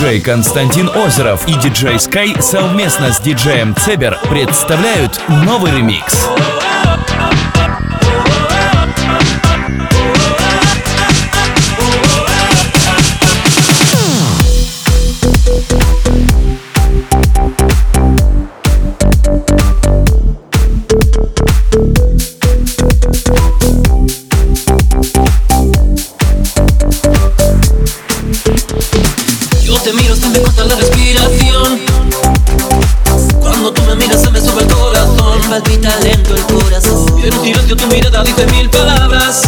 Диджей Константин Озеров и диджей Sky совместно с диджеем Цебер представляют новый ремикс. Palpita lento el corazón. Y en un silencio tu mirada dice mil palabras.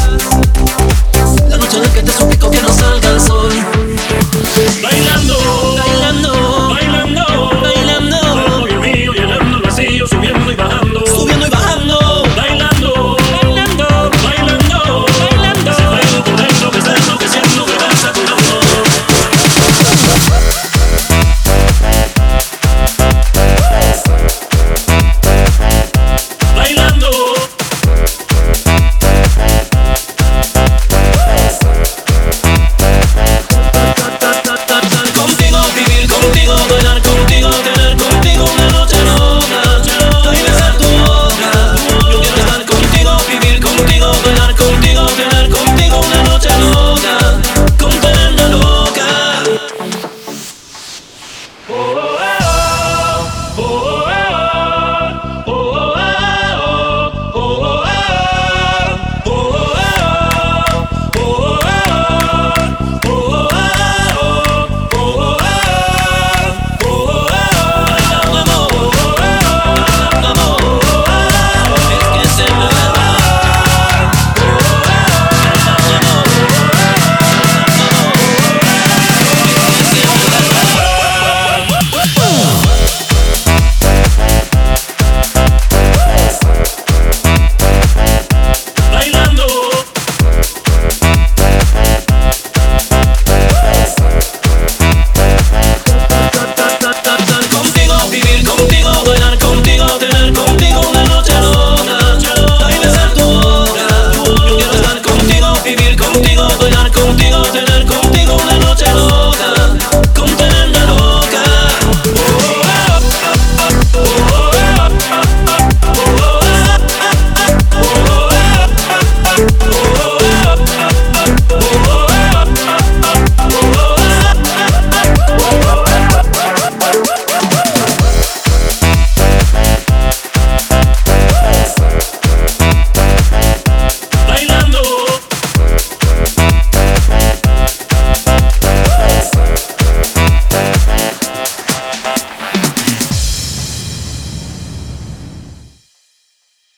La noche en la que te suplico que no salga contigo, soñar contigo, cenar contigo una noche.